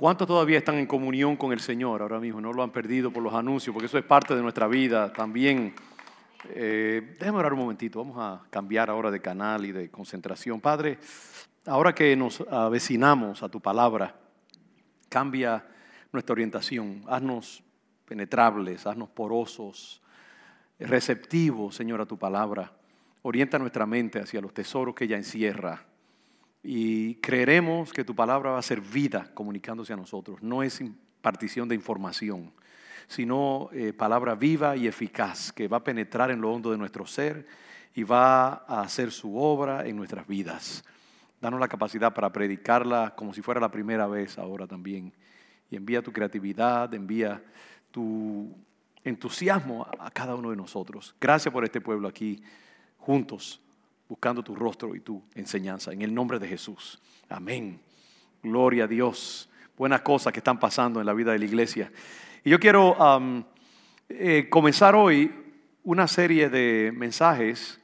¿Cuántos todavía están en comunión con el Señor ahora mismo? No lo han perdido por los anuncios, porque eso es parte de nuestra vida también. Eh, déjame orar un momentito, vamos a cambiar ahora de canal y de concentración. Padre, ahora que nos avecinamos a tu palabra, cambia nuestra orientación, haznos penetrables, haznos porosos, receptivos, Señor, a tu palabra. Orienta nuestra mente hacia los tesoros que ella encierra y creeremos que tu palabra va a ser vida comunicándose a nosotros. No es impartición de información, sino eh, palabra viva y eficaz que va a penetrar en lo hondo de nuestro ser y va a hacer su obra en nuestras vidas. Danos la capacidad para predicarla como si fuera la primera vez ahora también. Y envía tu creatividad, envía tu entusiasmo a cada uno de nosotros. Gracias por este pueblo aquí, juntos, buscando tu rostro y tu enseñanza. En el nombre de Jesús. Amén. Gloria a Dios. Buenas cosas que están pasando en la vida de la iglesia. Y yo quiero eh, comenzar hoy una serie de mensajes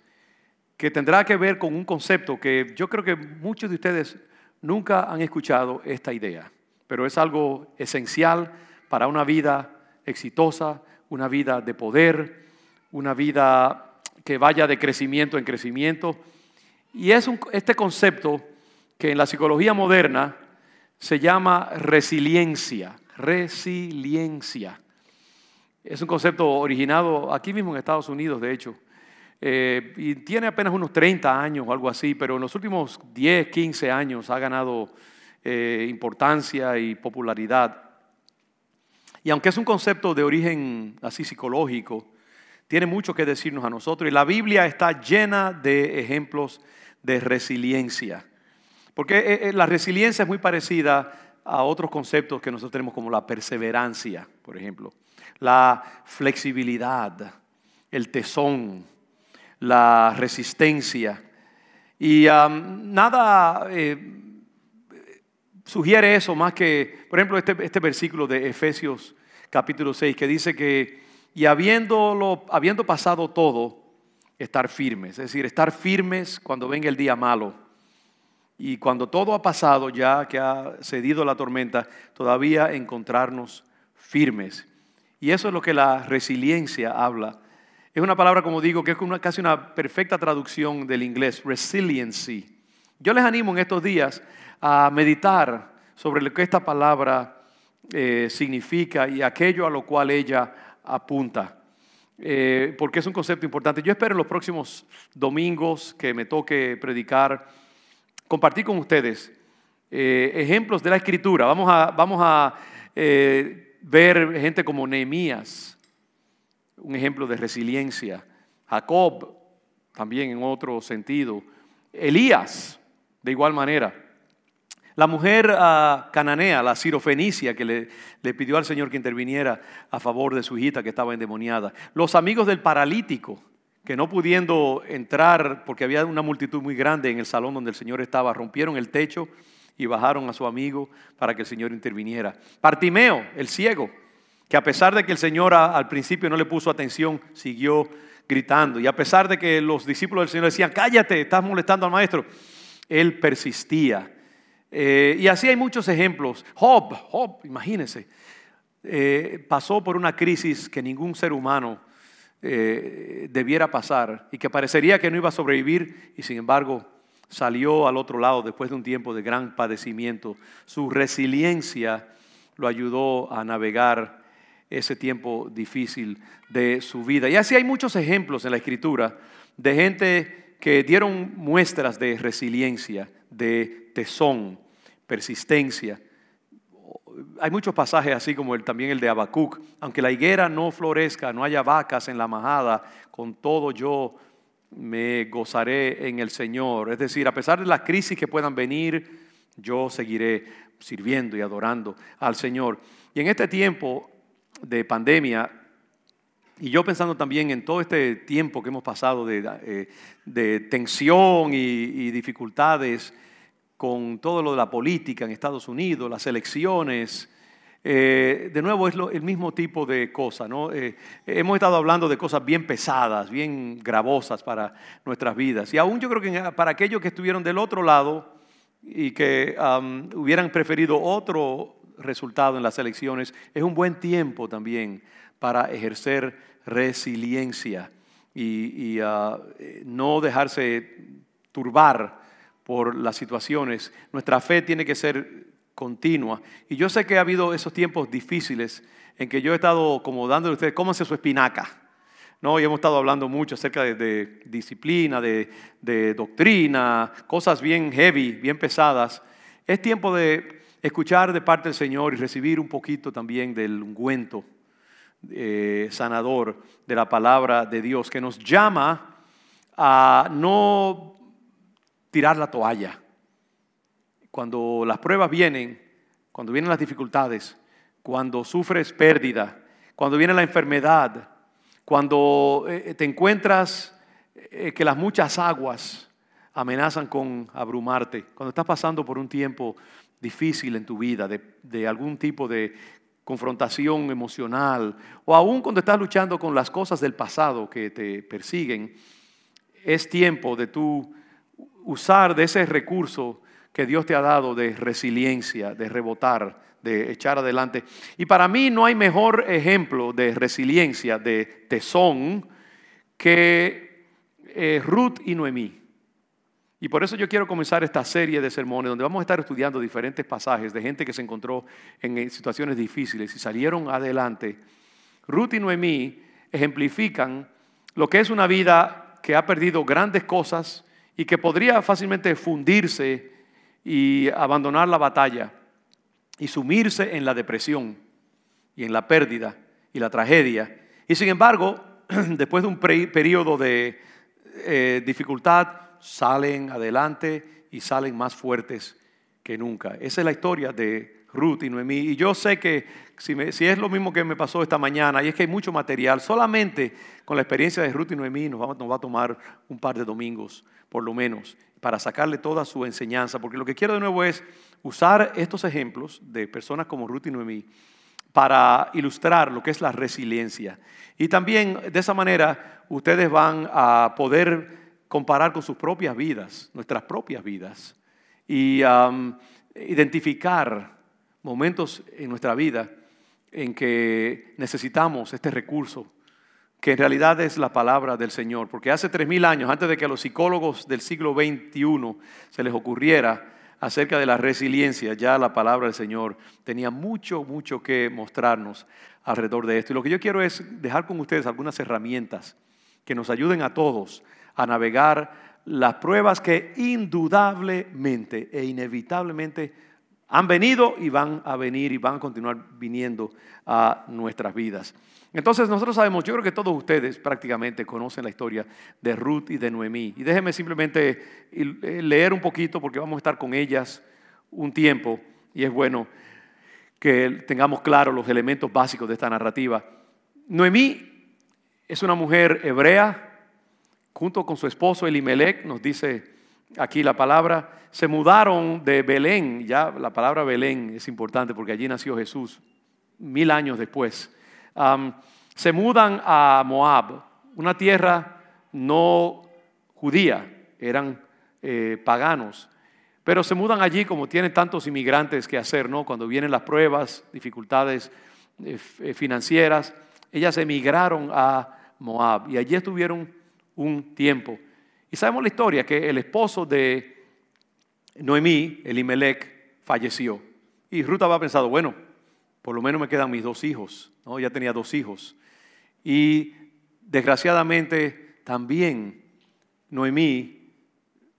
que tendrá que ver con un concepto que yo creo que muchos de ustedes nunca han escuchado esta idea, pero es algo esencial para una vida exitosa, una vida de poder, una vida que vaya de crecimiento en crecimiento. Y es este concepto que en la psicología moderna se llama resiliencia. Resiliencia. Es un concepto originado aquí mismo en Estados Unidos, de hecho. Eh, y tiene apenas unos 30 años o algo así, pero en los últimos 10, 15 años ha ganado eh, importancia y popularidad. Y aunque es un concepto de origen así psicológico, tiene mucho que decirnos a nosotros y la Biblia está llena de ejemplos de resiliencia. Porque eh, eh, la resiliencia es muy parecida a otros conceptos que nosotros tenemos como la perseverancia, por ejemplo, la flexibilidad, el tesón, la resistencia. Y nada eh, sugiere eso más que, por ejemplo, este, este versículo de Efesios capítulo 6 que dice que y habiéndolo, habiendo pasado todo, estar firmes. Es decir, estar firmes cuando venga el día malo. Y cuando todo ha pasado, ya que ha cedido la tormenta, todavía encontrarnos firmes. Y eso es lo que la resiliencia habla. Es una palabra, como digo, que es casi una perfecta traducción del inglés, resiliency. Yo les animo en estos días a meditar sobre lo que esta palabra eh, significa y aquello a lo cual ella apunta, eh, porque es un concepto importante. Yo espero en los próximos domingos que me toque predicar, compartir con ustedes eh, ejemplos de la escritura. Vamos a, vamos a eh, ver gente como Nehemías, un ejemplo de resiliencia. Jacob, también en otro sentido. Elías, de igual manera. La mujer ah, cananea, la sirofenicia, que le, le, pidió al Señor que interviniera a favor de su hijita que estaba endemoniada. Los amigos del paralítico, que no pudiendo entrar porque había una multitud muy grande en el salón donde el Señor estaba, rompieron el techo y bajaron a su amigo para que el Señor interviniera. Partimeo, el ciego, que a pesar de que el Señor al principio no le puso atención, siguió gritando. Y a pesar de que los discípulos del Señor decían, cállate, estás molestando al maestro, él persistía eh, y así hay muchos ejemplos. Job, Job, imagínense, eh, pasó por una crisis que ningún ser humano eh, debiera pasar y que parecería que no iba a sobrevivir y sin embargo salió al otro lado después de un tiempo de gran padecimiento. Su resiliencia lo ayudó a navegar ese tiempo difícil de su vida. Y así hay muchos ejemplos en la escritura de gente que dieron muestras de resiliencia, de tesón, persistencia. Hay muchos pasajes así como el, también el de Habacuc. Aunque la higuera no florezca, no haya vacas en la majada, con todo yo me gozaré en el Señor. Es decir, a pesar de las crisis que puedan venir, yo seguiré sirviendo y adorando al Señor. Y en este tiempo de pandemia, y yo pensando también en todo este tiempo que hemos pasado de, eh, tensión y dificultades, con todo lo de la política en Estados Unidos, las elecciones. Eh, de nuevo es el mismo tipo de cosa. ¿no? Eh, hemos estado hablando de cosas bien pesadas, bien gravosas para nuestras vidas. Y aún yo creo que para aquellos que estuvieron del otro lado y que hubieran preferido otro resultado en las elecciones, es un buen tiempo también para ejercer resiliencia y, ah, no dejarse turbar por las situaciones. Nuestra fe tiene que ser continua. Y yo sé que ha habido esos tiempos difíciles en que yo he estado como dándole a ustedes, cómanse su espinaca. ¿no? Y hemos estado hablando mucho acerca de, disciplina, de, de, doctrina, cosas bien heavy, bien pesadas. Es tiempo de escuchar de parte del Señor y recibir un poquito también del ungüento eh, sanador de la palabra de Dios, que nos llama a no tirar la toalla. Cuando las pruebas vienen, cuando vienen las dificultades, cuando sufres pérdida, cuando viene la enfermedad, cuando eh, te encuentras eh, que las muchas aguas amenazan con abrumarte, cuando estás pasando por un tiempo difícil en tu vida, de algún tipo de confrontación emocional, o aún cuando estás luchando con las cosas del pasado que te persiguen, es tiempo de tú usar de ese recurso que Dios te ha dado de resiliencia, de rebotar, de echar adelante. Y para mí no hay mejor ejemplo de resiliencia, de tesón, que eh, Ruth y Noemí. Y por eso yo quiero comenzar esta serie de sermones donde vamos a estar estudiando diferentes pasajes de gente que se encontró en situaciones difíciles y salieron adelante. Ruth y Noemí ejemplifican lo que es una vida que ha perdido grandes cosas y que podría fácilmente fundirse y abandonar la batalla y sumirse en la depresión y en la pérdida y la tragedia. Y sin embargo, después de un periodo de eh, dificultad, salen adelante y salen más fuertes que nunca. Esa es la historia de Ruth y Noemí. Y yo sé que si, es lo mismo que me pasó esta mañana, y es que hay mucho material, solamente con la experiencia de Ruth y Noemí nos va, a tomar un par de domingos, por lo menos, para sacarle toda su enseñanza. Porque lo que quiero de nuevo es usar estos ejemplos de personas como Ruth y Noemí para ilustrar lo que es la resiliencia. Y también de esa manera ustedes van a poder comparar con sus propias vidas, nuestras propias vidas, y identificar momentos en nuestra vida en que necesitamos este recurso, que en realidad es la palabra del Señor, porque hace tres mil años, antes de que a los psicólogos del siglo XXI se les ocurriera acerca de la resiliencia, ya la palabra del Señor tenía mucho, mucho que mostrarnos alrededor de esto. Y lo que yo quiero es dejar con ustedes algunas herramientas que nos ayuden a todos a navegar las pruebas que indudablemente e inevitablemente han venido y van a venir y van a continuar viniendo a nuestras vidas. Entonces nosotros sabemos, yo creo que todos ustedes prácticamente conocen la historia de Ruth y de Noemí. Y déjenme simplemente eh, leer un poquito porque vamos a estar con ellas un tiempo y es bueno que tengamos claros los elementos básicos de esta narrativa. Noemí es una mujer hebrea, junto con su esposo Elimelech, nos dice aquí la palabra, se mudaron de Belén, ya la palabra Belén es importante porque allí nació Jesús, mil años después. se mudan a Moab, una tierra no judía, eran eh, paganos, pero se mudan allí como tienen tantos inmigrantes que hacer, ¿no? Cuando vienen las pruebas, dificultades eh, eh, financieras, ellas emigraron a Moab y allí estuvieron un tiempo. Sabemos la historia, que el esposo de Noemí, Elimelech, falleció. Y Ruth había pensado, bueno, por lo menos me quedan mis dos hijos. ¿no? Ya tenía dos hijos. Y desgraciadamente también Noemí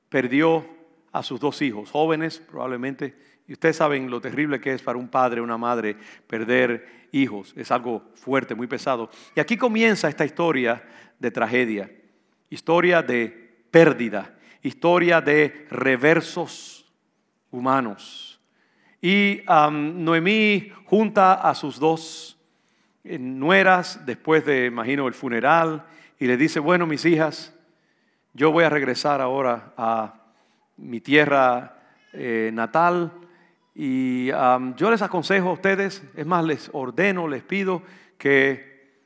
perdió a sus dos hijos, jóvenes probablemente. Y ustedes saben lo terrible que es para un padre una madre perder hijos. Es algo fuerte, muy pesado. Y aquí comienza esta historia de tragedia historia de pérdida, historia de reversos humanos. Y Noemí junta a sus dos eh, nueras después de, imagino, el funeral y le dice, bueno, mis hijas, yo voy a regresar ahora a mi tierra eh, natal y yo les aconsejo a ustedes, es más, les ordeno, les pido que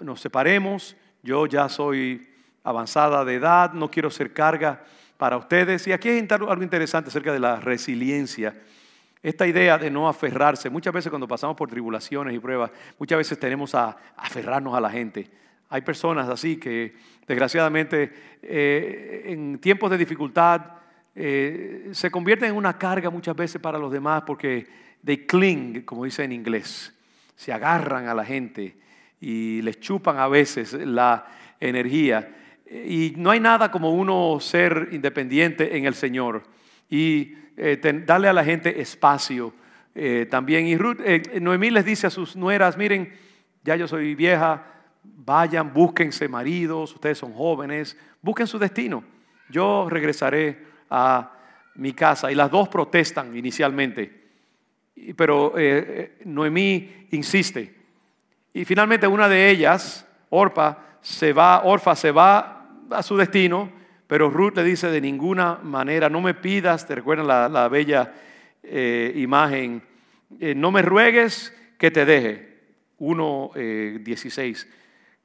nos separemos. Yo ya soy avanzada de edad, no quiero ser carga para ustedes. Y aquí hay algo interesante acerca de la resiliencia. Esta idea de no aferrarse, muchas veces cuando pasamos por tribulaciones y pruebas, muchas veces tenemos a aferrarnos a la gente. Hay personas así que desgraciadamente eh, en tiempos de dificultad eh, se convierten en una carga muchas veces para los demás porque they cling, como dice en inglés, se agarran a la gente y les chupan a veces la energía. Y no hay nada como uno ser independiente en el Señor y eh, darle a la gente espacio eh, también. Y eh, Noemí les dice a sus nueras, miren, ya yo soy vieja, vayan, búsquense maridos, ustedes son jóvenes, busquen su destino. Yo regresaré a mi casa. Y las dos protestan inicialmente, pero Noemí insiste. Y finalmente una de ellas, Orpa, se va, Orfa se va a su destino, pero Ruth le dice de ninguna manera, no me pidas, te recuerdan la, bella eh, imagen, eh, no me ruegues que te deje. 1.16. Eh,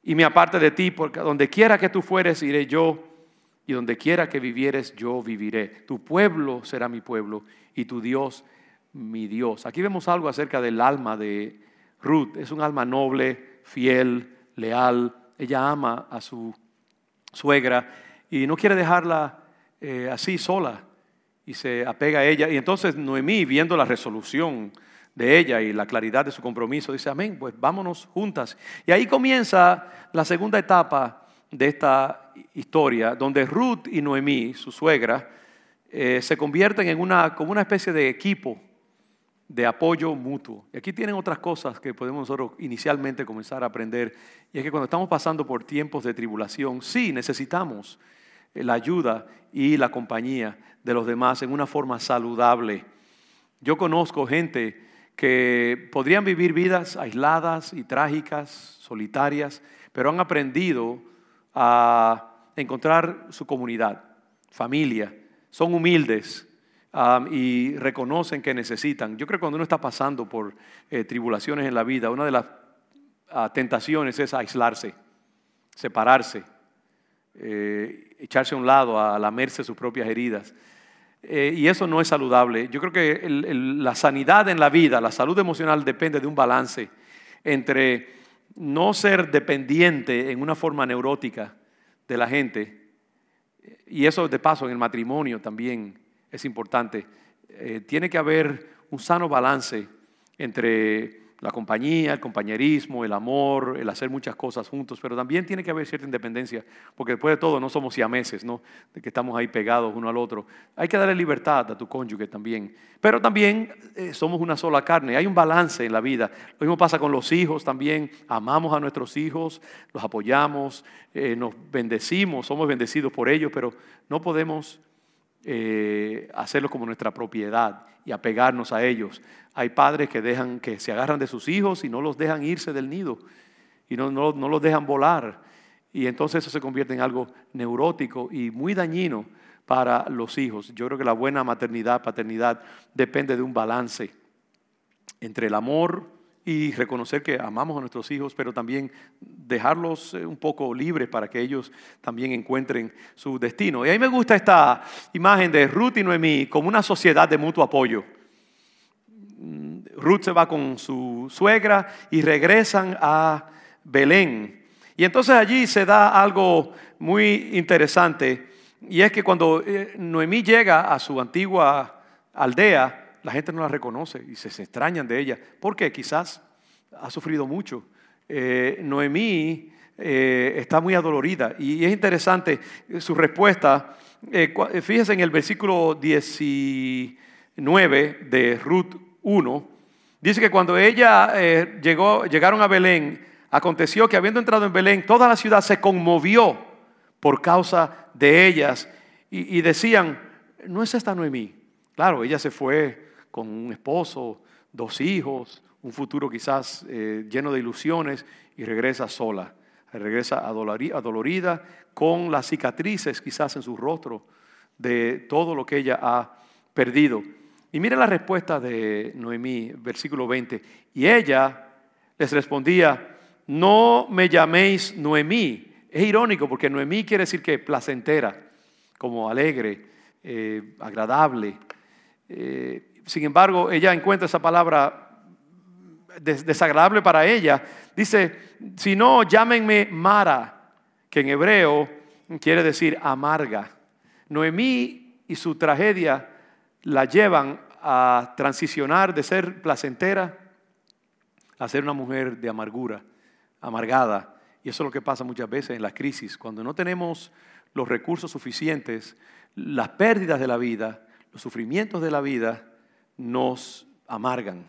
y me aparte de ti, porque donde quiera que tú fueres, iré yo, y donde quiera que vivieres, yo viviré. Tu pueblo será mi pueblo, y tu Dios mi Dios. Aquí vemos algo acerca del alma de Ruth. Es un alma noble, fiel, leal. Ella ama a su suegra y no quiere dejarla eh, así sola y se apega a ella. Y entonces Noemí, viendo la resolución de ella y la claridad de su compromiso, dice, amén, pues vámonos juntas. Y ahí comienza la segunda etapa de esta historia, donde Ruth y Noemí, su suegra, eh, se convierten en una, como una especie de equipo de apoyo mutuo. Y aquí tienen otras cosas que podemos nosotros inicialmente comenzar a aprender. Y es que cuando estamos pasando por tiempos de tribulación, sí necesitamos la ayuda y la compañía de los demás en una forma saludable. Yo conozco gente que podrían vivir vidas aisladas y trágicas, solitarias, pero han aprendido a encontrar su comunidad, familia, son humildes, y reconocen que necesitan. Yo creo que cuando uno está pasando por eh, tribulaciones en la vida, una de las ah, tentaciones es aislarse, separarse, eh, echarse a un lado, a lamerse sus propias heridas. Eh, y eso no es saludable. Yo creo que la sanidad en la vida, la salud emocional depende de un balance entre no ser dependiente en una forma neurótica de la gente, y eso de paso en el matrimonio también, es importante. Eh, tiene que haber un sano balance entre la compañía, el compañerismo, el amor, el hacer muchas cosas juntos, pero también tiene que haber cierta independencia, porque después de todo no somos siameses, ¿no? De que estamos ahí pegados uno al otro. Hay que darle libertad a tu cónyuge también, pero también eh, somos una sola carne, hay un balance en la vida. Lo mismo pasa con los hijos también, amamos a nuestros hijos, los apoyamos, eh, nos bendecimos, somos bendecidos por ellos, pero no podemos eh, hacerlos como nuestra propiedad y apegarnos a ellos. Hay padres que dejan, que se agarran de sus hijos y no los dejan irse del nido y no, no, no los dejan volar. Y entonces eso se convierte en algo neurótico y muy dañino para los hijos. Yo creo que la buena maternidad, paternidad depende de un balance entre el amor y reconocer que amamos a nuestros hijos, pero también dejarlos eh, un poco libres para que ellos también encuentren su destino. Y a mí me gusta esta imagen de Ruth y Noemí como una sociedad de mutuo apoyo. Mm, Ruth se va con su suegra y regresan a Belén. Y entonces allí se da algo muy interesante, y es que cuando eh, Noemí llega a su antigua aldea, la gente no la reconoce y se, extrañan de ella. porque Quizás ha sufrido mucho. Eh, Noemí eh, está muy adolorida y es interesante su respuesta. Eh, fíjese en el versículo 19 de Ruth 1. Dice que cuando ella llegó, llegaron a Belén, aconteció que habiendo entrado en Belén, toda la ciudad se conmovió por causa de ellas y, y decían, no es esta Noemí. Claro, ella se fue con un esposo, dos hijos, un futuro quizás eh, lleno de ilusiones y regresa sola, regresa adolorida con las cicatrices quizás en su rostro de todo lo que ella ha perdido. Y mire la respuesta de Noemí, versículo 20. Y ella les respondía, no me llaméis Noemí. Es irónico porque Noemí quiere decir que placentera, como alegre, eh, agradable. Eh, sin embargo, ella encuentra esa palabra desagradable para ella. Dice, si no, llámenme Mara, que en hebreo quiere decir amarga. Noemí y su tragedia la llevan a transicionar de ser placentera a ser una mujer de amargura, amargada. Y eso es lo que pasa muchas veces en las crisis. Cuando no tenemos los recursos suficientes, las pérdidas de la vida, los sufrimientos de la vida nos amargan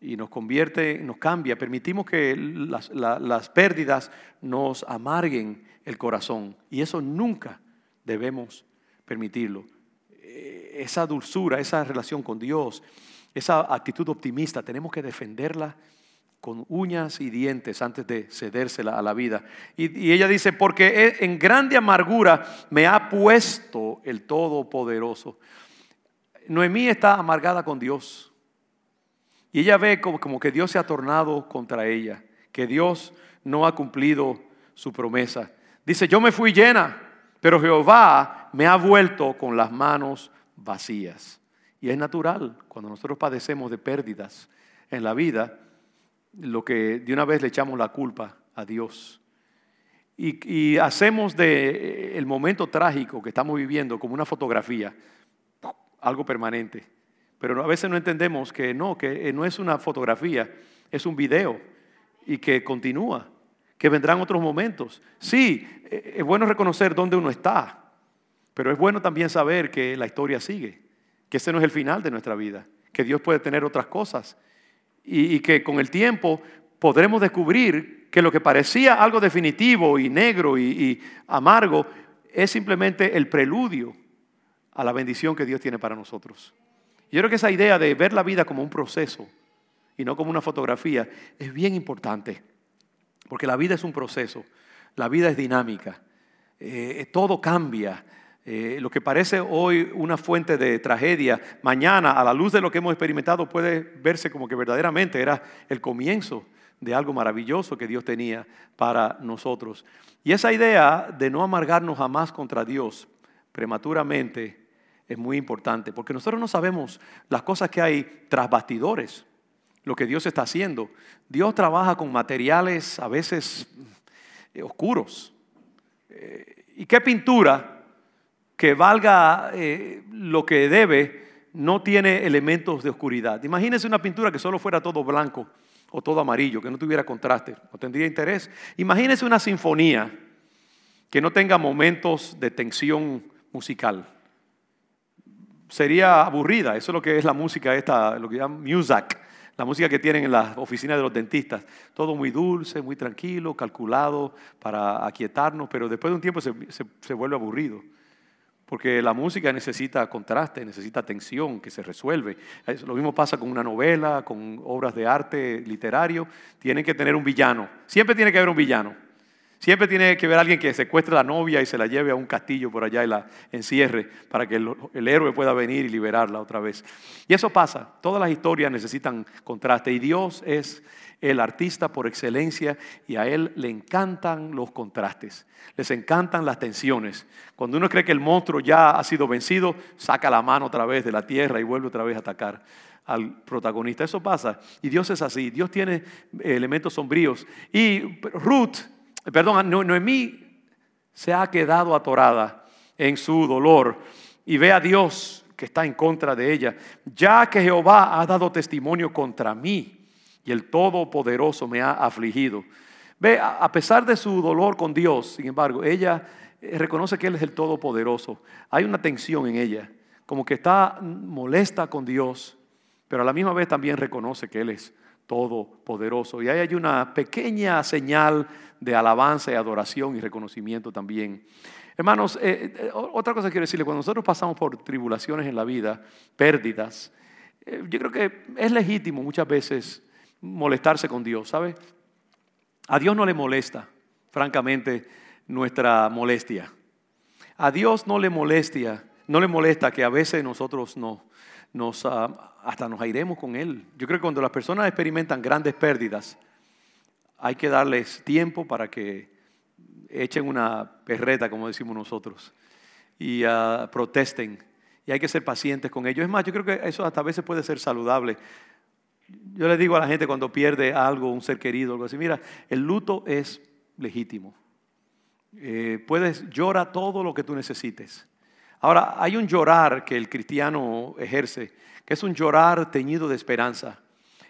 y nos convierte, nos cambia. Permitimos que las, pérdidas nos amarguen el corazón. Y eso nunca debemos permitirlo. Eh, esa dulzura, esa relación con Dios, esa actitud optimista, tenemos que defenderla con uñas y dientes antes de cedérsela a la vida. Y, ella dice, porque en grande amargura me ha puesto el Todopoderoso. Noemí está amargada con Dios. Y ella ve como, que Dios se ha tornado contra ella, que Dios no ha cumplido su promesa. Dice, yo me fui llena, pero Jehová me ha vuelto con las manos vacías. Y es natural, cuando nosotros padecemos de pérdidas en la vida, lo que de una vez le echamos la culpa a Dios. Y, hacemos de eh, momento trágico que estamos viviendo como una fotografía, algo permanente. Pero a veces no entendemos que no, que no es una fotografía, es un video y que continúa, que vendrán otros momentos. Sí, eh, es bueno reconocer dónde uno está, pero es bueno también saber que la historia sigue, que ese no es el final de nuestra vida, que Dios puede tener otras cosas y, que con el tiempo podremos descubrir que lo que parecía algo definitivo y negro y, amargo es simplemente el preludio a la bendición que Dios tiene para nosotros. Yo creo que esa idea de ver la vida como un proceso y no como una fotografía es bien importante, porque la vida es un proceso, la vida es dinámica, eh, todo cambia, eh, lo que parece hoy una fuente de tragedia, mañana a la luz de lo que hemos experimentado puede verse como que verdaderamente era el comienzo de algo maravilloso que Dios tenía para nosotros. Y esa idea de no amargarnos jamás contra Dios prematuramente es muy importante, porque nosotros no sabemos las cosas que hay tras bastidores, lo que Dios está haciendo. Dios trabaja con materiales a veces eh, oscuros. Eh, ¿Y qué pintura que valga eh, lo que debe no tiene elementos de oscuridad. Imagínese una pintura que solo fuera todo blanco o todo amarillo, que no tuviera contraste, no tendría interés. Imagínese una sinfonía que no tenga momentos de tensión musical. Sería aburrida, eso es lo que es la música esta, lo que llaman music, la música que tienen en las oficinas de los dentistas. Todo muy dulce, muy tranquilo, calculado para aquietarnos, pero después de un tiempo se vuelve aburrido porque la música necesita contraste, necesita tensión que se resuelve. Lo mismo pasa con una novela, con obras de arte literario. Tienen que tener un villano. Siempre tiene que haber un villano. Siempre tiene que haber alguien que secuestre a la novia y se la lleve a un castillo por allá y la encierre para que el, héroe pueda venir y liberarla otra vez. Y eso pasa. Todas las historias necesitan contraste. Y Dios es el artista por excelencia y a él le encantan los contrastes, les encantan las tensiones. Cuando uno cree que el monstruo ya ha sido vencido, saca la mano otra vez de la tierra y vuelve otra vez a atacar al protagonista. Eso pasa. Y Dios es así. Dios tiene elementos sombríos. Y Ruth, perdón, Noemí se ha quedado atorada en su dolor y ve a Dios que está en contra de ella, ya que Jehová ha dado testimonio contra mí y el Todopoderoso me ha afligido. Ve, a pesar de su dolor con Dios, sin embargo, ella eh, reconoce que Él es el Todopoderoso. Hay una tensión en ella, como que está molesta con Dios, pero a la misma vez también reconoce que Él es Todopoderoso. Y ahí hay una pequeña señal de alabanza y adoración y reconocimiento también. Hermanos, eh, eh, otra cosa quiero decirle, cuando nosotros pasamos por tribulaciones en la vida, pérdidas, yo creo que es legítimo muchas veces molestarse con Dios, ¿sabe? A Dios no le molesta, francamente, nuestra molestia. A Dios no le molestia, no le molesta que a veces nosotros no, nos, ah, hasta nos airemos con Él. Yo creo que cuando las personas experimentan grandes pérdidas, hay que darles tiempo para que echen una perreta, como decimos nosotros, y ah, protesten y hay que ser pacientes con ellos. Es más, yo creo que eso hasta a veces puede ser saludable. Yo le digo a la gente cuando pierde algo, un ser querido, algo así, mira, el luto es legítimo. Eh, puedes llorar todo lo que tú necesites. Ahora, hay un llorar que el cristiano ejerce, que es un llorar teñido de esperanza.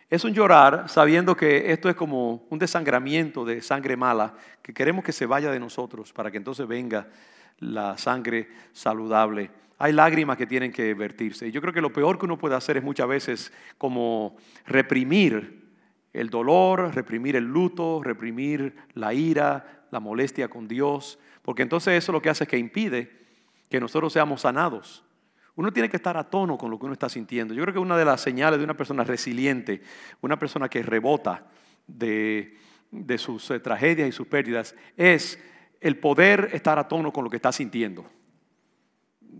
Es un llorar sabiendo que esto es como un desangramiento de sangre mala, que queremos que se vaya de nosotros para que entonces venga la sangre saludable. Hay lágrimas que tienen que vertirse. Y yo creo que lo peor que uno puede hacer es muchas veces como reprimir el dolor, reprimir el luto, reprimir la ira, la molestia con Dios, porque entonces eso lo que hace es que impide que nosotros seamos sanados. Uno tiene que estar a tono con lo que uno está sintiendo. Yo creo que una de las señales de una persona resiliente, una persona que rebota de, sus eh, tragedias y sus pérdidas, es el poder estar a tono con lo que está sintiendo.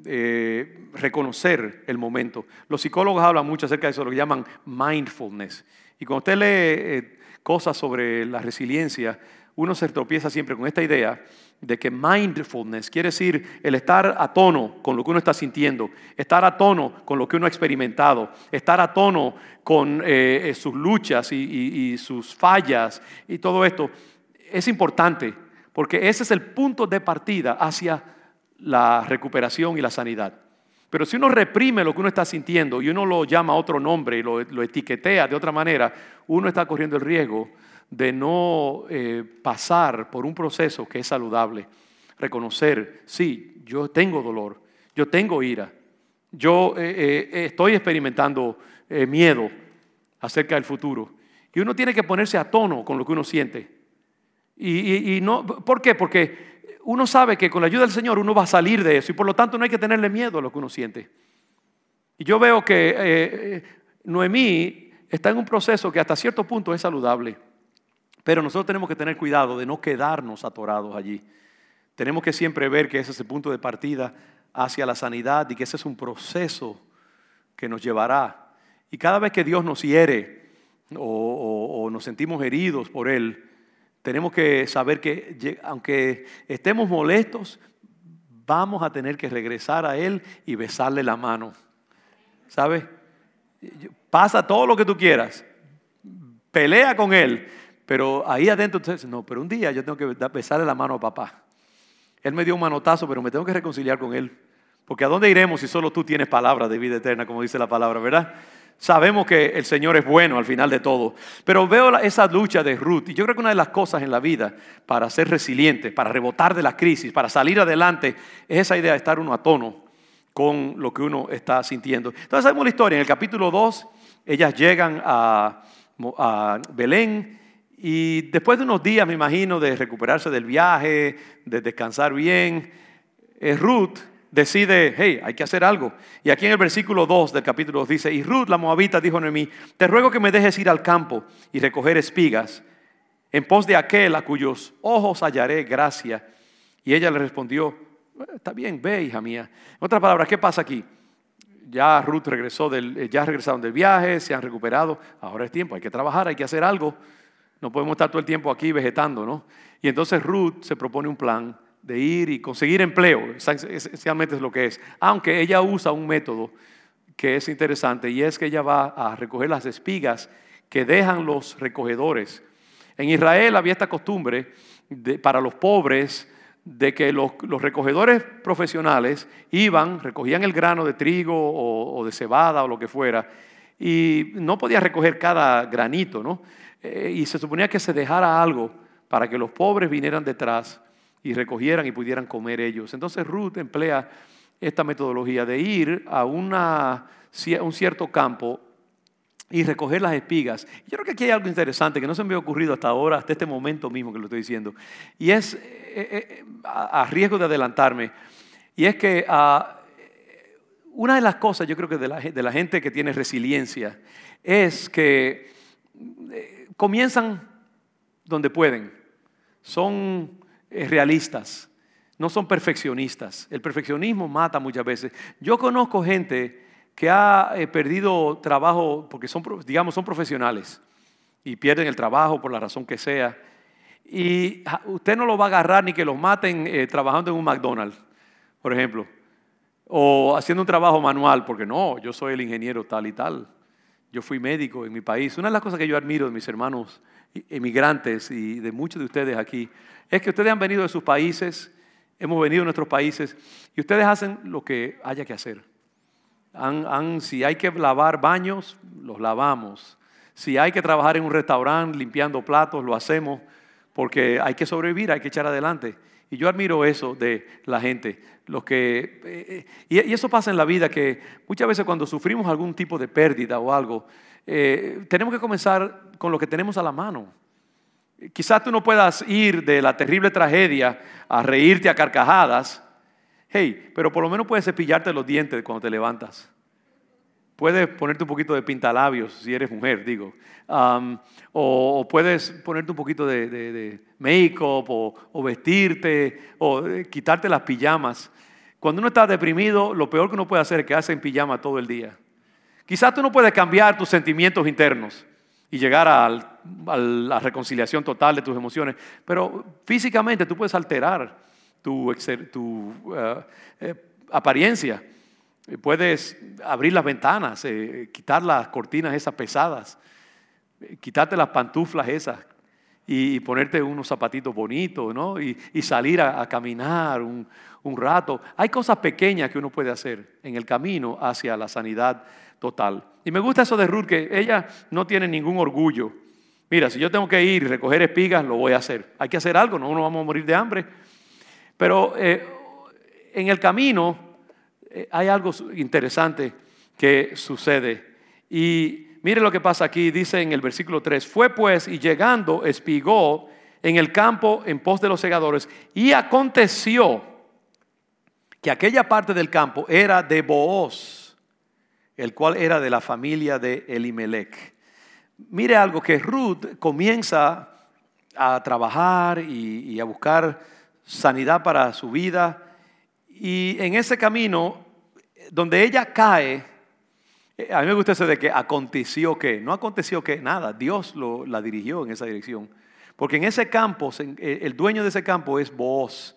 Eh, reconocer el momento. Los psicólogos hablan mucho acerca de eso, lo que llaman mindfulness. Y cuando usted lee eh, cosas sobre la resiliencia, uno se tropieza siempre con esta idea de que mindfulness quiere decir el estar a tono con lo que uno está sintiendo, estar a tono con lo que uno ha experimentado, estar a tono con eh, sus luchas y sus fallas y todo esto. Es importante porque ese es el punto de partida hacia la recuperación y la sanidad. Pero si uno reprime lo que uno está sintiendo y uno lo llama a otro nombre y lo, etiquetea de otra manera, uno está corriendo el riesgo de no eh, pasar por un proceso que es saludable. Reconocer, sí, yo tengo dolor, yo tengo ira, yo eh, eh, estoy experimentando miedo acerca del futuro. Y uno tiene que ponerse a tono con lo que uno siente. Y, no, ¿Por qué? Porque uno sabe que con la ayuda del Señor uno va a salir de eso y por lo tanto no hay que tenerle miedo a lo que uno siente. Y yo veo que Noemí está en un proceso que hasta cierto punto es saludable, pero nosotros tenemos que tener cuidado de no quedarnos atorados allí. Tenemos que siempre ver que ese es el punto de partida hacia la sanidad y que ese es un proceso que nos llevará. Y cada vez que Dios nos hiere o nos sentimos heridos por Él, tenemos que saber que aunque estemos molestos, vamos a tener que regresar a Él y besarle la mano. ¿Sabes? Pasa todo lo que tú quieras. Pelea con Él. Pero ahí adentro tú dices, no, pero un día yo tengo que besarle la mano a papá. Él me dio un manotazo, pero me tengo que reconciliar con Él. Porque ¿a dónde iremos si solo tú tienes palabra de vida eterna, como dice la palabra, verdad? Sabemos que el Señor es bueno al final de todo. Pero veo esa lucha de Ruth y yo creo que una de las cosas en la vida para ser resiliente, para rebotar de la crisis, para salir adelante, es esa idea de estar uno a tono con lo que uno está sintiendo. Entonces sabemos la historia. En el capítulo 2, ellas llegan a, Belén y después de unos días, me imagino, de recuperarse del viaje, de descansar bien, eh, Ruth decide, hey, hay que hacer algo. Y aquí en el versículo 2 del capítulo 2 dice, y Ruth la moabita dijo a Noemí, te ruego que me dejes ir al campo y recoger espigas en pos de aquel a cuyos ojos hallaré gracia. Y ella le respondió, está bien, ve, hija mía. En otras palabras, ¿qué pasa aquí? Ya Ruth regresó del, eh, ya regresaron del viaje, se han recuperado, ahora es tiempo, hay que trabajar, hay que hacer algo. No podemos estar todo el tiempo aquí vegetando, ¿no? Y entonces Ruth se propone un plan de ir y conseguir empleo, esencialmente es lo que es. Aunque ella usa un método que es interesante y es que ella va a recoger las espigas que dejan los recogedores. En Israel había esta costumbre para los pobres de que los, recogedores profesionales iban, recogían el grano de trigo o, de cebada o lo que fuera, y no podía recoger cada granito, ¿no? Eh, y se suponía que se dejara algo para que los pobres vinieran detrás y recogieran y pudieran comer ellos. Entonces Ruth emplea esta metodología de ir a, una, un cierto campo y recoger las espigas. Yo creo que aquí hay algo interesante que no se me ha ocurrido hasta ahora, hasta este momento mismo que lo estoy diciendo. Y es, eh, eh, a, riesgo de adelantarme, y es que ah, una de las cosas, yo creo que de la, de la gente que tiene resiliencia, es que comienzan donde pueden. Son eh, realistas, no son perfeccionistas. El perfeccionismo mata muchas veces. Yo conozco gente que ha eh, perdido trabajo porque son, digamos, son profesionales y pierden el trabajo por la razón que sea. Y usted no lo va a agarrar ni que los maten eh, trabajando en un McDonald's, por ejemplo. o haciendo un trabajo manual, porque no, yo soy el ingeniero tal y tal. Yo fui médico en mi país. Una de las cosas que yo admiro de mis hermanos emigrantes y de muchos de ustedes aquí es que ustedes han venido de sus países, hemos venido de nuestros países y ustedes hacen lo que haya que hacer. si hay que lavar baños, los lavamos. Si hay que trabajar en un restaurante limpiando platos, lo hacemos porque hay que sobrevivir, hay que echar adelante. Y yo admiro eso de la gente. Los que, eh, y, eso pasa en la vida, que muchas veces cuando sufrimos algún tipo de pérdida o algo, eh, tenemos que comenzar con lo que tenemos a la mano. Quizás tú no puedas ir de la terrible tragedia a reírte a carcajadas, hey, pero por lo menos puedes cepillarte los dientes cuando te levantas. Puedes ponerte un poquito de pintalabios si eres mujer, digo. o, puedes ponerte un poquito de, make-up o, vestirte o eh, quitarte las pijamas. Cuando uno está deprimido, lo peor que uno puede hacer es quedarse en pijama todo el día. Quizás tú no puedes cambiar tus sentimientos internos y llegar a la reconciliación total de tus emociones, pero físicamente tú puedes alterar tu, eh, eh, apariencia. Puedes abrir las ventanas, eh, quitar las cortinas esas pesadas, eh, quitarte las pantuflas esas y, ponerte unos zapatitos bonitos, ¿no? Y, salir a, caminar un, rato. Hay cosas pequeñas que uno puede hacer en el camino hacia la sanidad total. Y me gusta eso de Ruth, que ella no tiene ningún orgullo. Mira, si yo tengo que ir y recoger espigas, lo voy a hacer. Hay que hacer algo, no nos vamos a morir de hambre. Pero eh, en el camino eh, hay algo interesante que sucede. Y mire lo que pasa aquí, dice en el versículo 3, fue pues y llegando espigó en el campo en pos de los segadores y aconteció que aquella parte del campo era de Booz, el cual era de la familia de Elimelech. Mire algo que Ruth comienza a trabajar y, y a buscar sanidad para su vida y en ese camino donde ella cae, eh, a mí me gusta eso de que aconteció que, no aconteció que nada, Dios lo, la dirigió en esa dirección. Porque en ese campo, eh, el dueño de ese campo es Booz.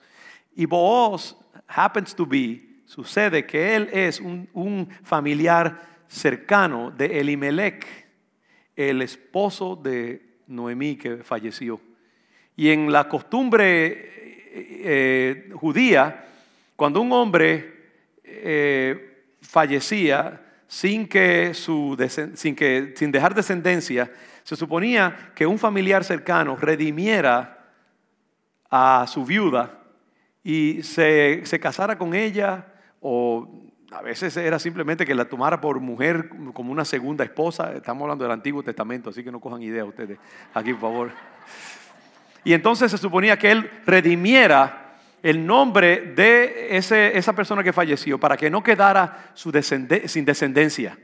Y Booz happens to be, sucede que él es un, un familiar cercano de Elimelech, el esposo de Noemí que falleció. Y en la costumbre eh, judía, cuando un hombre eh, fallecía sin, que su, sin, que, sin dejar descendencia, se suponía que un familiar cercano redimiera a su viuda y se, se casara con ella o a veces era simplemente que la tomara por mujer como una segunda esposa. Estamos hablando del Antiguo Testamento, así que no cojan idea ustedes aquí, por favor. Y entonces se suponía que él redimiera el nombre de ese, esa persona que falleció para que no quedara su sin descendencia.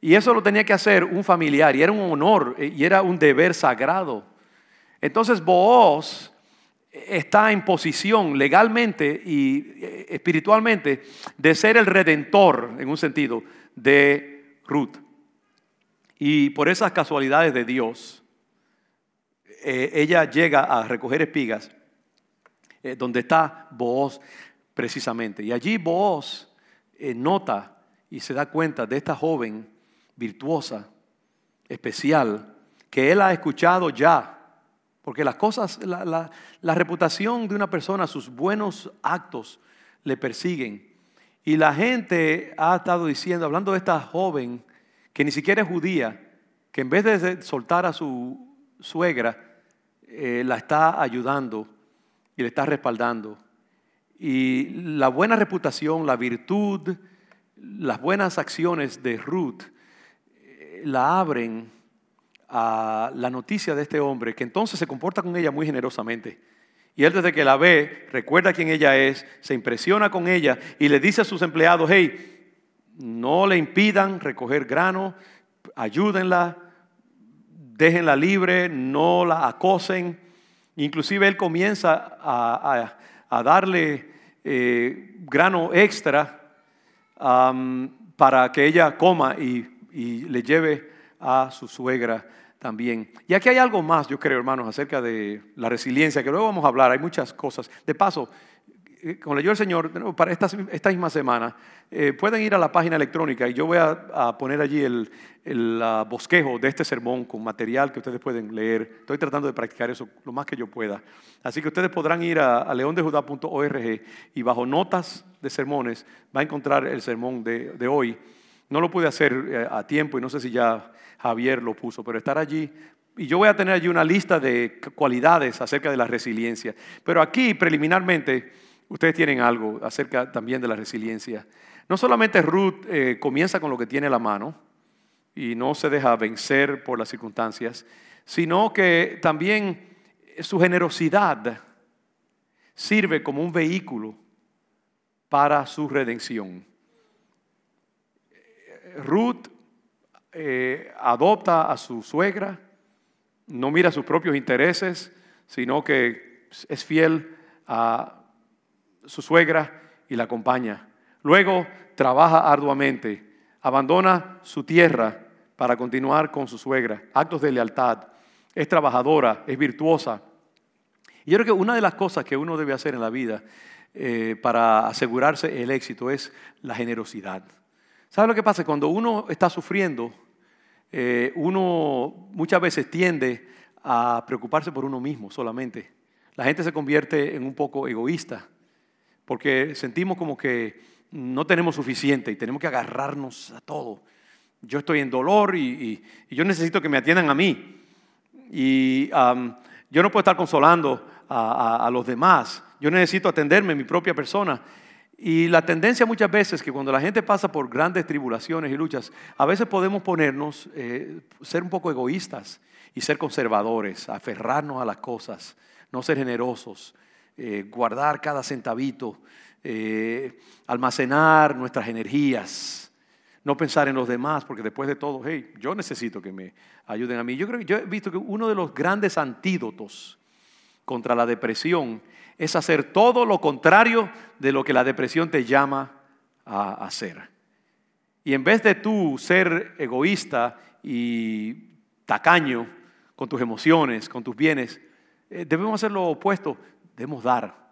Y eso lo tenía que hacer un familiar y era un honor eh, y era un deber sagrado. Entonces Booz está en posición legalmente y eh, espiritualmente de ser el redentor, en un sentido, de Ruth. Y por esas casualidades de Dios, eh, ella llega a recoger espigas eh, donde está Booz precisamente. Y allí Booz eh, nota y se da cuenta de esta joven virtuosa, especial, que él ha escuchado ya. Porque las cosas, la, la reputación de una persona, sus buenos actos le persiguen. Y la gente ha estado diciendo, hablando de esta joven que ni siquiera es judía, que en vez de soltar a su suegra, eh, la está ayudando y le está respaldando. Y la buena reputación, la virtud, las buenas acciones de Ruth eh, la abren a la noticia de este hombre que entonces se comporta con ella muy generosamente. Y él desde que la ve, recuerda quién ella es, se impresiona con ella y le dice a sus empleados, hey, no le impidan recoger grano, ayúdenla, déjenla libre, no la acosen. Inclusive él comienza a, darle eh, grano extra para que ella coma y, le lleve a su suegra también. Y aquí hay algo más, yo creo, hermanos, acerca de la resiliencia, que luego vamos a hablar, hay muchas cosas. De paso, como leyó el Señor, para esta, esta misma semana, eh, pueden ir a la página electrónica y yo voy a, poner allí el, el bosquejo de este sermón con material que ustedes pueden leer. Estoy tratando de practicar eso lo más que yo pueda. Así que ustedes podrán ir a, a leondejudá.org y bajo notas de sermones va a encontrar el sermón de, de hoy. No lo pude hacer eh, a tiempo y no sé si ya Javier lo puso, pero estar allí y yo voy a tener allí una lista de cualidades acerca de la resiliencia. Pero aquí, preliminarmente, ustedes tienen algo acerca también de la resiliencia. No solamente Ruth eh, comienza con lo que tiene la mano y no se deja vencer por las circunstancias, sino que también su generosidad sirve como un vehículo para su redención. Ruth eh, adopta a su suegra, no mira sus propios intereses, sino que es fiel a su suegra y la acompaña. Luego trabaja arduamente, abandona su tierra para continuar con su suegra, actos de lealtad, es trabajadora, es virtuosa. Y yo creo que una de las cosas que uno debe hacer en la vida eh, para asegurarse el éxito es la generosidad. ¿Sabe lo que pasa? Cuando uno está sufriendo, eh, uno muchas veces tiende a preocuparse por uno mismo solamente. La gente se convierte en un poco egoísta porque sentimos como que no tenemos suficiente y tenemos que agarrarnos a todo. Yo estoy en dolor y, yo necesito que me atiendan a mí. Y yo no puedo estar consolando a, a los demás. Yo necesito atenderme a mi propia persona. Y la tendencia muchas veces que cuando la gente pasa por grandes tribulaciones y luchas, a veces podemos ponernos, eh, ser un poco egoístas y ser conservadores, aferrarnos a las cosas, no ser generosos, eh, guardar cada centavito, eh, almacenar nuestras energías, no pensar en los demás, porque después de todo, hey, yo necesito que me ayuden a mí. Yo creo que yo he visto que uno de los grandes antídotos contra la depresión es hacer todo lo contrario de lo que la depresión te llama a hacer. Y en vez de tú ser egoísta y tacaño con tus emociones, con tus bienes, eh, debemos hacer lo opuesto, debemos dar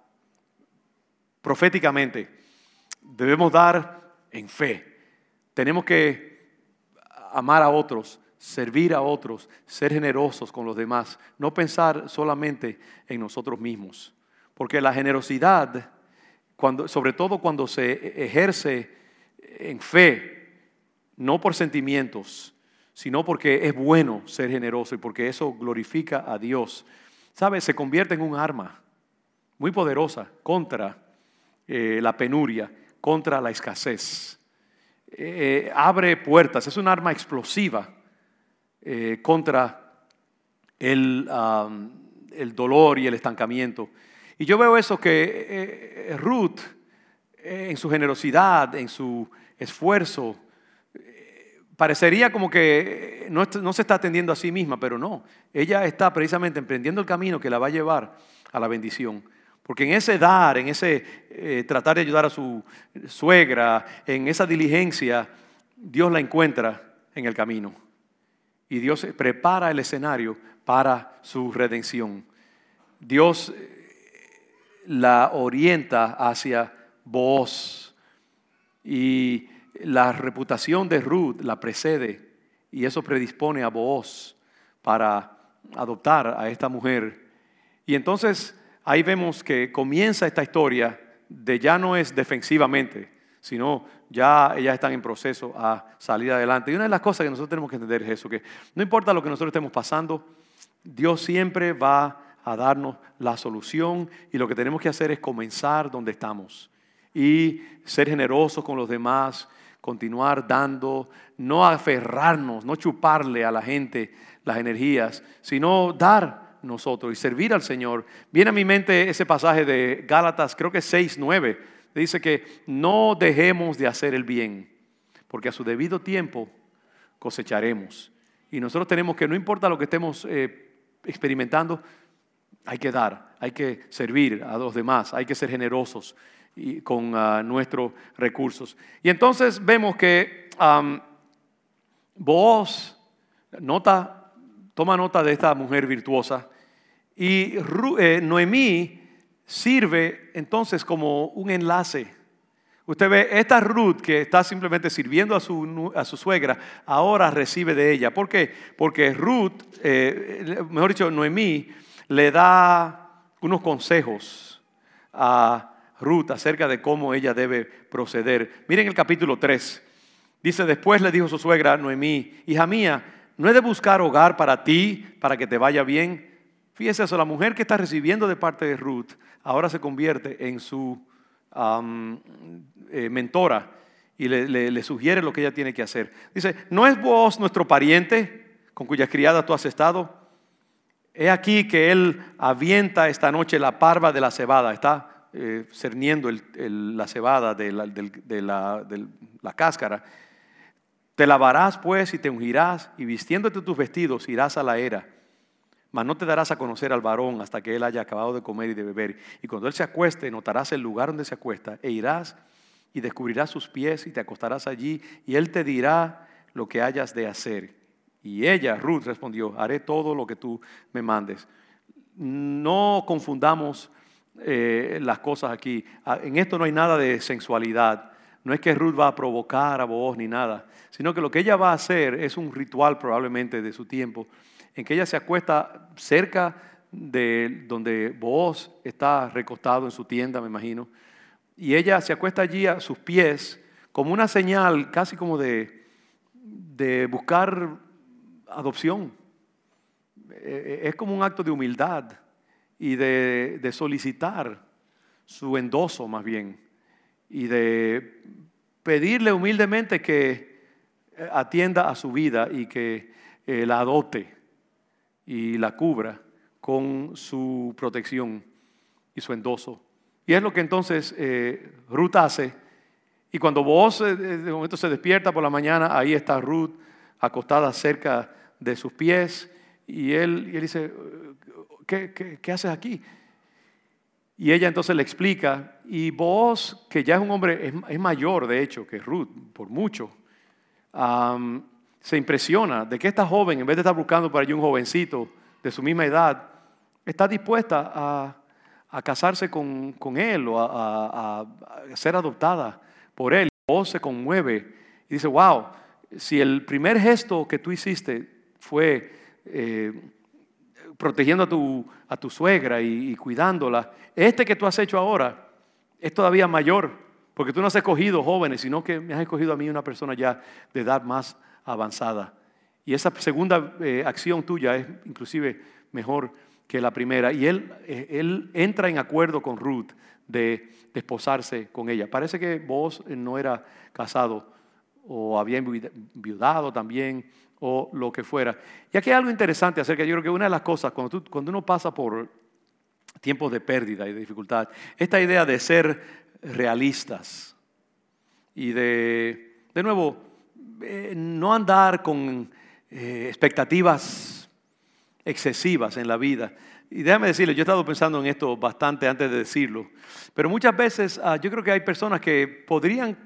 proféticamente, debemos dar en fe. Tenemos que amar a otros, servir a otros, ser generosos con los demás, no pensar solamente en nosotros mismos. Porque la generosidad, sobre todo cuando se ejerce en fe, no por sentimientos, sino porque es bueno ser generoso y porque eso glorifica a Dios, ¿sabes? Se convierte en un arma muy poderosa contra eh, la penuria, contra la escasez. Eh, abre puertas, es un arma explosiva eh, contra el, dolor y el estancamiento. Y yo veo eso que eh, eh, Ruth, eh, en su generosidad, en su esfuerzo, parecería como que no, se está atendiendo a sí misma, pero no. Ella está precisamente emprendiendo el camino que la va a llevar a la bendición. Porque en ese dar, en ese tratar de ayudar a su suegra, en esa diligencia, Dios la encuentra en el camino. Y Dios prepara el escenario para su redención. Dios la orienta hacia Boaz. Y la reputación de Ruth la precede y eso predispone a Boaz para adoptar a esta mujer. Y entonces ahí vemos que comienza esta historia de ya no es defensivamente, sino ya ellas están en proceso a salir adelante. Y una de las cosas que nosotros tenemos que entender es eso, que no importa lo que nosotros estemos pasando, Dios siempre va a darnos la solución y lo que tenemos que hacer es comenzar donde estamos y ser generosos con los demás, continuar dando, no aferrarnos, no chuparle a la gente las energías, sino dar nosotros y servir al Señor. Viene a mi mente ese pasaje de Gálatas, creo que 6, 9, dice que no dejemos de hacer el bien, porque a su debido tiempo cosecharemos. Y nosotros tenemos que, no importa lo que estemos eh, experimentando, hay que dar, hay que servir a los demás, hay que ser generosos con ah, nuestros recursos. Y entonces vemos que um, nota, toma nota de esta mujer virtuosa y eh, Noemí sirve entonces como un enlace. Usted ve, esta Ruth que está simplemente sirviendo a su, a su suegra, ahora recibe de ella. ¿Por qué? Porque Ruth, eh, mejor dicho, Noemí, le da unos consejos a Ruth acerca de cómo ella debe proceder. Miren el capítulo 3. Dice, después le dijo su suegra, Noemí, hija mía, no he de buscar hogar para ti, para que te vaya bien. Fíjese eso, la mujer que está recibiendo de parte de Ruth ahora se convierte en su eh, mentora y le, sugiere lo que ella tiene que hacer. Dice, ¿no es vos nuestro pariente con cuya criada tú has estado? He aquí que él avienta esta noche la parva de la cebada, está eh, cerniendo la cebada de la cáscara te lavarás pues y te ungirás y vistiéndote tus vestidos irás a la era. Mas no te darás a conocer al varón hasta que él haya acabado de comer y de beber. Y cuando él se acueste, notarás el lugar donde se acuesta e irás y descubrirás sus pies y te acostarás allí y él te dirá lo que hayas de hacer. Y ella, Ruth, respondió, haré todo lo que tú me mandes. No confundamos eh, las cosas aquí. Ah, en esto no hay nada de sensualidad. No es que Ruth va a provocar a vos ni nada sino que lo que ella va a hacer es un ritual probablemente de su tiempo, en que ella se acuesta cerca de donde vos está recostado en su tienda, me imagino, y ella se acuesta allí a sus pies como una señal casi como de, buscar adopción. E, e, es como un acto de humildad y de, de solicitar su endoso más bien y de pedirle humildemente que eh, atienda a su vida y que eh, la adopte y la cubra con su protección y su endoso. Y es lo que entonces eh, Ruth hace. Y cuando vos de momento se despierta por la mañana, ahí está Ruth acostada cerca de sus pies. Y él, y él dice, ¿Qué, qué, haces aquí? Y ella entonces le explica, y vos, que ya es un hombre, es, es mayor de hecho que Ruth, por mucho, se impresiona de que esta joven, en vez de estar buscando para allí un jovencito de su misma edad, está dispuesta a, casarse con, él o a, ser adoptada por él. O se conmueve y dice, wow, si el primer gesto que tú hiciste fue eh, protegiendo a tu, a tu suegra y, y, cuidándola, este que tú has hecho ahora es todavía mayor porque tú no has escogido jóvenes, sino que me has escogido a mí una persona ya de edad más avanzada. Y esa segunda eh, acción tuya es inclusive mejor que la primera. Y él, eh, él entra en acuerdo con Ruth de, desposarse con ella. Parece que vos eh, no era casado o había viudado también o lo que fuera. Y aquí hay algo interesante acerca, yo creo que una de las cosas, cuando, tú, cuando uno pasa por tiempos de pérdida y de dificultad, esta idea de ser realistas y de, de nuevo, eh, no andar con eh, expectativas excesivas en la vida. Y déjame decirle, yo he estado pensando en esto bastante antes de decirlo, pero muchas veces ah, yo creo que hay personas que podrían,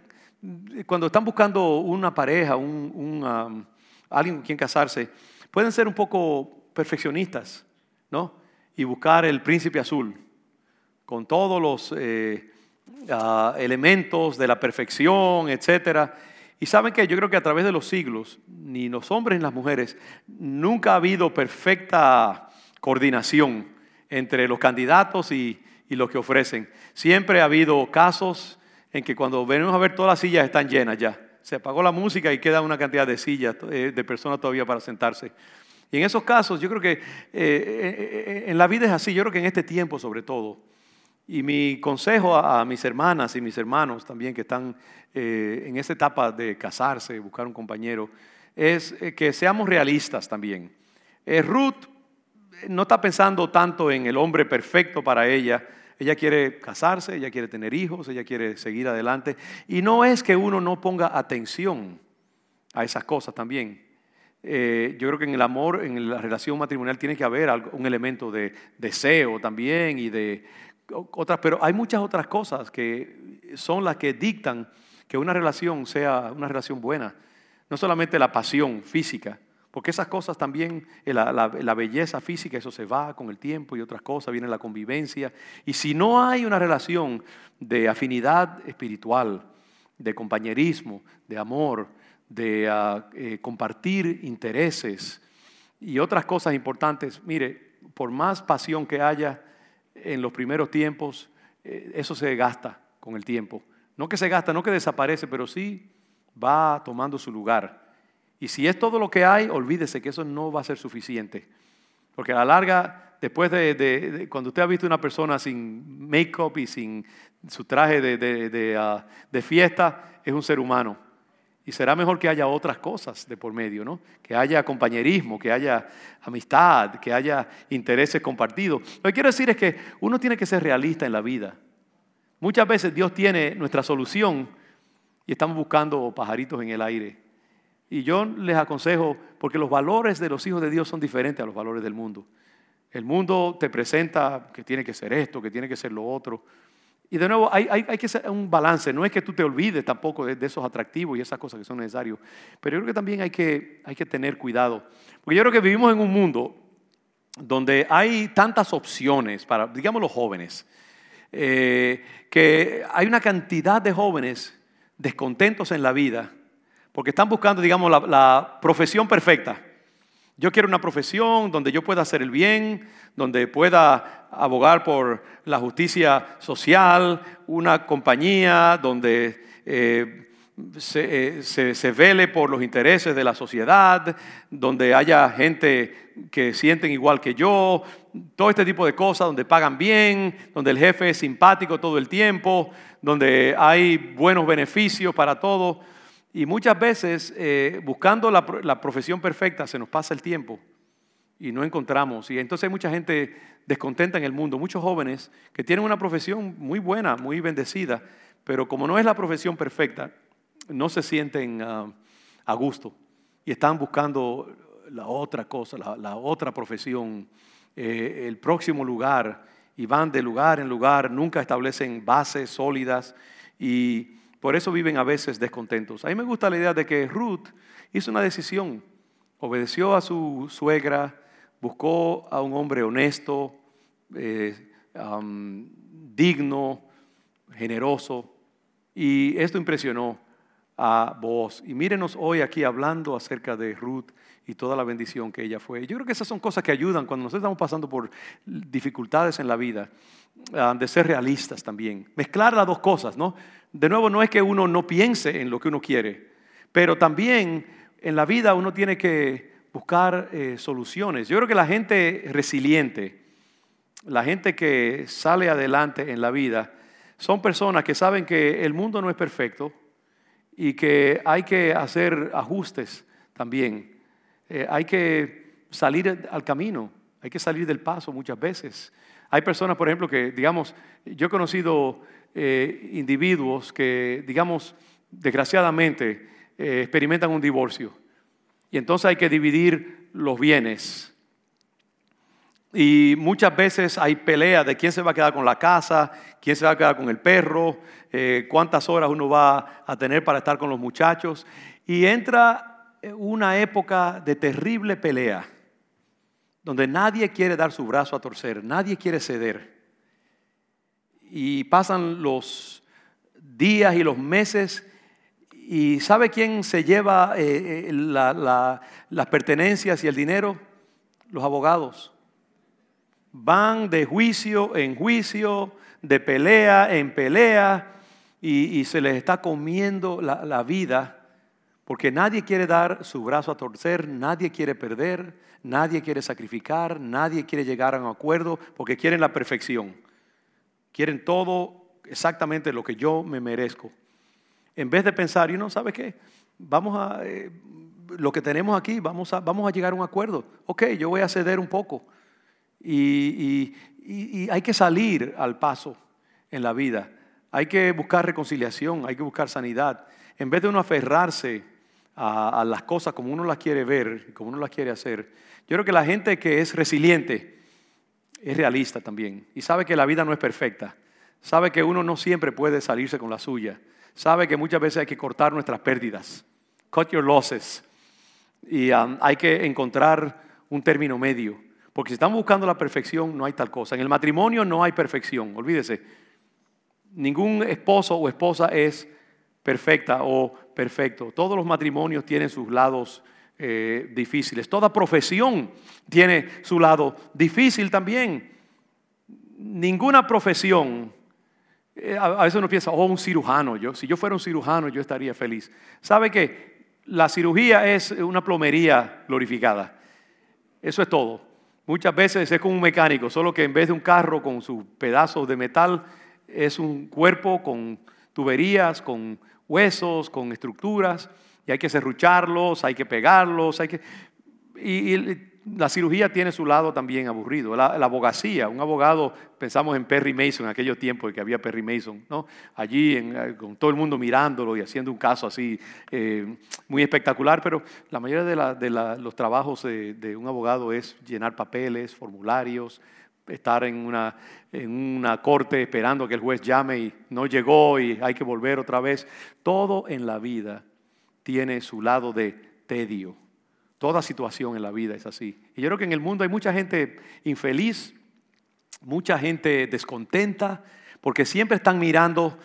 cuando están buscando una pareja, un, alguien con quien casarse, pueden ser un poco perfeccionistas, ¿no? Y buscar el príncipe azul, con todos los... Eh, elementos de la perfección, etc. Y saben que yo creo que a través de los siglos, ni los hombres ni las mujeres, nunca ha habido perfecta coordinación entre los candidatos y, los que ofrecen. Siempre ha habido casos en que cuando venimos a ver todas las sillas están llenas ya. Se apagó la música y queda una cantidad de sillas, eh, de personas todavía para sentarse. Y en esos casos, yo creo que eh, eh, en la vida es así, yo creo que en este tiempo sobre todo, y mi consejo a, mis hermanas y mis hermanos también que están eh, en esta etapa de casarse, buscar un compañero, es eh, que seamos realistas también. Eh, Ruth no está pensando tanto en el hombre perfecto para ella. Ella quiere casarse, ella quiere tener hijos, ella quiere seguir adelante. Y no es que uno no ponga atención a esas cosas también. yo creo que en el amor, en la relación matrimonial, tiene que haber un elemento de deseo también y de otras, pero hay muchas otras cosas que son las que dictan que una relación sea una relación buena. No solamente la pasión física, Porque esas cosas también, eh, la, belleza física, eso se va con el tiempo y otras cosas, viene la convivencia. Y si no hay una relación de afinidad espiritual, de compañerismo, de amor, de ah, eh, compartir intereses y otras cosas importantes, mire, por más pasión que haya en los primeros tiempos, eh, eso se gasta con el tiempo. No que se gasta, no que desaparece, pero sí va tomando su lugar. Y si es todo lo que hay, olvídese que eso no va a ser suficiente. Porque a la larga, después de, cuando usted ha visto una persona sin make-up y sin su traje de, de, fiesta, es un ser humano. Y será mejor que haya otras cosas de por medio, ¿no? Que haya compañerismo, que haya amistad, que haya intereses compartidos. Lo que quiero decir es que uno tiene que ser realista en la vida. Muchas veces Dios tiene nuestra solución y estamos buscando pajaritos en el aire. Y yo les aconsejo, porque los valores de los hijos de Dios son diferentes a los valores del mundo. El mundo te presenta que tiene que ser esto, que tiene que ser lo otro. Y de nuevo, hay, que hacer un balance. No es que tú te olvides tampoco de, esos atractivos y esas cosas que son necesarios. Pero yo creo que también hay que, hay que tener cuidado. Porque yo creo que vivimos en un mundo donde hay tantas opciones para, digamos, los jóvenes. Eh, que hay una cantidad de jóvenes descontentos en la vida porque están buscando, digamos, la, profesión perfecta. Yo quiero una profesión donde yo pueda hacer el bien, donde pueda abogar por la justicia social, una compañía donde eh, se, eh, se, vele por los intereses de la sociedad, donde haya gente que sienten igual que yo, todo este tipo de cosas, donde pagan bien, donde el jefe es simpático todo el tiempo, donde hay buenos beneficios para todos. Y muchas veces, eh, buscando la, profesión perfecta, se nos pasa el tiempo y no encontramos. Y entonces hay mucha gente descontenta en el mundo, muchos jóvenes que tienen una profesión muy buena, muy bendecida, pero como no es la profesión perfecta, no se sienten ah, a gusto y están buscando la otra cosa, la, otra profesión, eh, el próximo lugar, y van de lugar en lugar, nunca establecen bases sólidas y por eso viven a veces descontentos. A mí me gusta la idea de que Ruth hizo una decisión, obedeció a su suegra, buscó a un hombre honesto, eh, digno, generoso, y esto impresionó a vos. Y mírenos hoy aquí hablando acerca de Ruth y toda la bendición que ella fue. Yo creo que esas son cosas que ayudan cuando nosotros estamos pasando por dificultades en la vida, ah, de ser realistas también. Mezclar las dos cosas, ¿no? De nuevo, no es que uno no piense en lo que uno quiere, pero también en la vida uno tiene que buscar eh, soluciones. Yo creo que la gente resiliente, la gente que sale adelante en la vida, son personas que saben que el mundo no es perfecto y que hay que hacer ajustes también. Eh, hay que salir al camino, hay que salir del paso muchas veces. Hay personas, por ejemplo, que, digamos, yo he conocido eh, individuos que, digamos, desgraciadamente experimentan un divorcio. Y entonces hay que dividir los bienes. Y muchas veces hay peleas de quién se va a quedar con la casa, quién se va a quedar con el perro, eh, cuántas horas uno va a tener para estar con los muchachos. Y entra una época de terrible pelea, donde nadie quiere dar su brazo a torcer, nadie quiere ceder y pasan los días y los meses y ¿sabe quién se lleva eh, eh, las pertenencias y el dinero? Los abogados. Van de juicio en juicio, de pelea en pelea y, se les está comiendo la, la vida porque nadie quiere dar su brazo a torcer, nadie quiere perder, nadie quiere sacrificar, nadie quiere llegar a un acuerdo porque quieren la perfección. Quieren todo exactamente lo que yo me merezco. En vez de pensar, y no, ¿sabe qué? Vamos a, eh, lo que tenemos aquí, vamos a, vamos a llegar a un acuerdo. Ok, yo voy a ceder un poco. Y, hay que salir al paso en la vida. Hay que buscar reconciliación, hay que buscar sanidad. En vez de uno aferrarse a, a las cosas como uno las quiere ver, como uno las quiere hacer. Yo creo que la gente que es resiliente, es realista también y sabe que la vida no es perfecta. Sabe que uno no siempre puede salirse con la suya. Sabe que muchas veces hay que cortar nuestras pérdidas. Cut your losses. Y um, hay que encontrar un término medio. Porque si estamos buscando la perfección, no hay tal cosa. En el matrimonio no hay perfección, olvídese. Ningún esposo o esposa es perfecta o perfecto. Todos los matrimonios tienen sus lados eh, difíciles. Toda profesión tiene su lado difícil también. Ninguna profesión, a veces uno piensa, oh, un cirujano, yo, si yo fuera un cirujano yo estaría feliz. ¿Sabe qué? La cirugía es una plomería glorificada. Eso es todo. Muchas veces es como un mecánico, solo que en vez de un carro con sus pedazos de metal, es un cuerpo con tuberías, con huesos, con estructuras, y hay que serrucharlos, hay que pegarlos, hay que... Y, la cirugía tiene su lado también aburrido. La, abogacía, un abogado, pensamos en Perry Mason, en aquellos tiempos que había Perry Mason, ¿no? allí eh, con todo el mundo mirándolo y haciendo un caso así eh, muy espectacular, pero la mayoría de, los trabajos de, un abogado es llenar papeles, formularios, estar en una, en una corte esperando que el juez llame y no llegó y hay que volver otra vez. Todo en la vida tiene su lado de tedio. Toda situación en la vida es así. Y yo creo que en el mundo hay mucha gente infeliz, mucha gente descontenta, porque siempre están mirando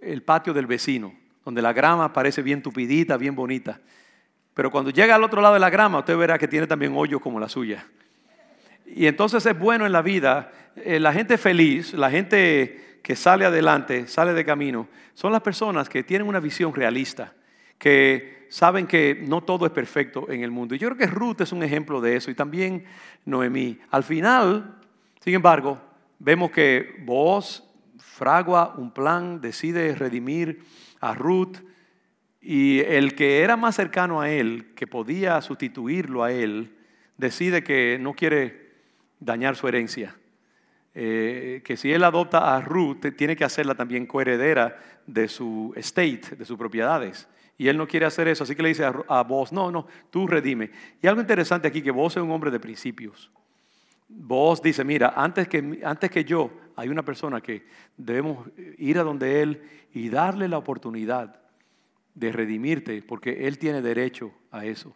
el patio del vecino, donde la grama parece bien tupidita, bien bonita. Pero cuando llega al otro lado de la grama, usted verá que tiene también hoyos como la suya. Y entonces es bueno en la vida, eh, la gente feliz, la gente que sale adelante, sale de camino, son las personas que tienen una visión realista, que saben que no todo es perfecto en el mundo. Y yo creo que Ruth es un ejemplo de eso y también Noemí. Al final, sin embargo, vemos que vos fragua un plan, decide redimir a Ruth y el que era más cercano a él, que podía sustituirlo a él, decide que no quiere dañar su herencia. Eh, que si él adopta a Ruth, tiene que hacerla también coheredera de su estate, de sus propiedades. Y él no quiere hacer eso, así que le dice a, vos, no, no, tú redime. Y algo interesante aquí, que vos es un hombre de principios. Vos dice, mira, antes que, antes que yo, hay una persona que debemos ir a donde él y darle la oportunidad de redimirte, porque él tiene derecho a eso.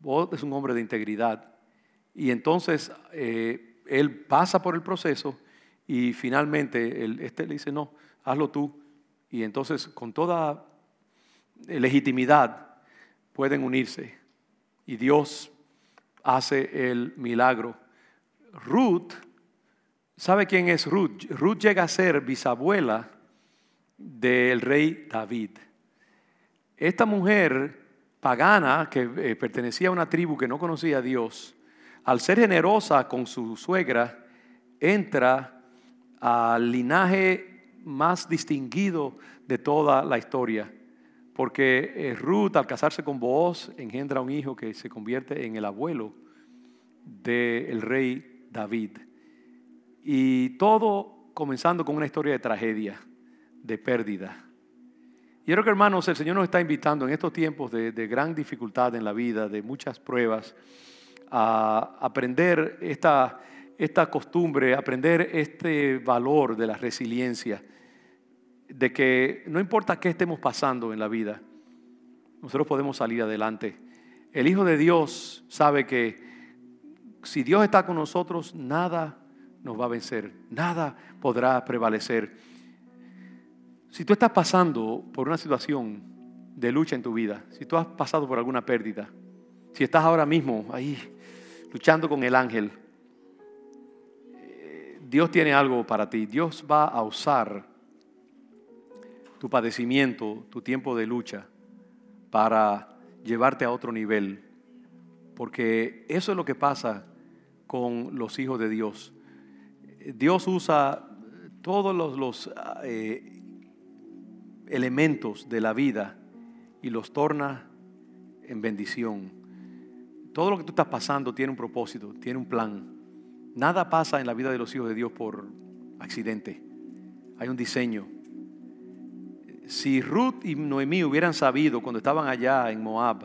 Vos es un hombre de integridad. Y entonces eh, él pasa por el proceso y finalmente este le dice, no, hazlo tú. Y entonces con toda legitimidad pueden unirse. Y Dios hace el milagro. Ruth, ¿sabe quién es Ruth? Ruth llega a ser bisabuela del rey David. Esta mujer pagana que eh, pertenecía a una tribu que no conocía a Dios, al ser generosa con su suegra, entra al linaje más distinguido de toda la historia. Porque eh, Ruth, al casarse con Booz, engendra un hijo que se convierte en el abuelo del rey David. Y todo comenzando con una historia de tragedia, de pérdida. Y creo que hermanos, el Señor nos está invitando en estos tiempos de gran dificultad en la vida, de muchas pruebas, a aprender esta, esta costumbre, aprender este valor de la resiliencia, de que no importa qué estemos pasando en la vida, nosotros podemos salir adelante. El Hijo de Dios sabe que si Dios está con nosotros, nada nos va a vencer, nada podrá prevalecer. Si tú estás pasando por una situación de lucha en tu vida, si tú has pasado por alguna pérdida, si estás ahora mismo ahí luchando con el ángel, eh, Dios tiene algo para ti. Dios va a usar tu padecimiento, tu tiempo de lucha, para llevarte a otro nivel. Porque eso es lo que pasa con los hijos de Dios. Dios usa todos los, eh, elementos de la vida y los torna en bendición. Todo lo que tú estás pasando tiene un propósito, tiene un plan. Nada pasa en la vida de los hijos de Dios por accidente. Hay un diseño. Si Ruth y Noemí hubieran sabido cuando estaban allá en Moab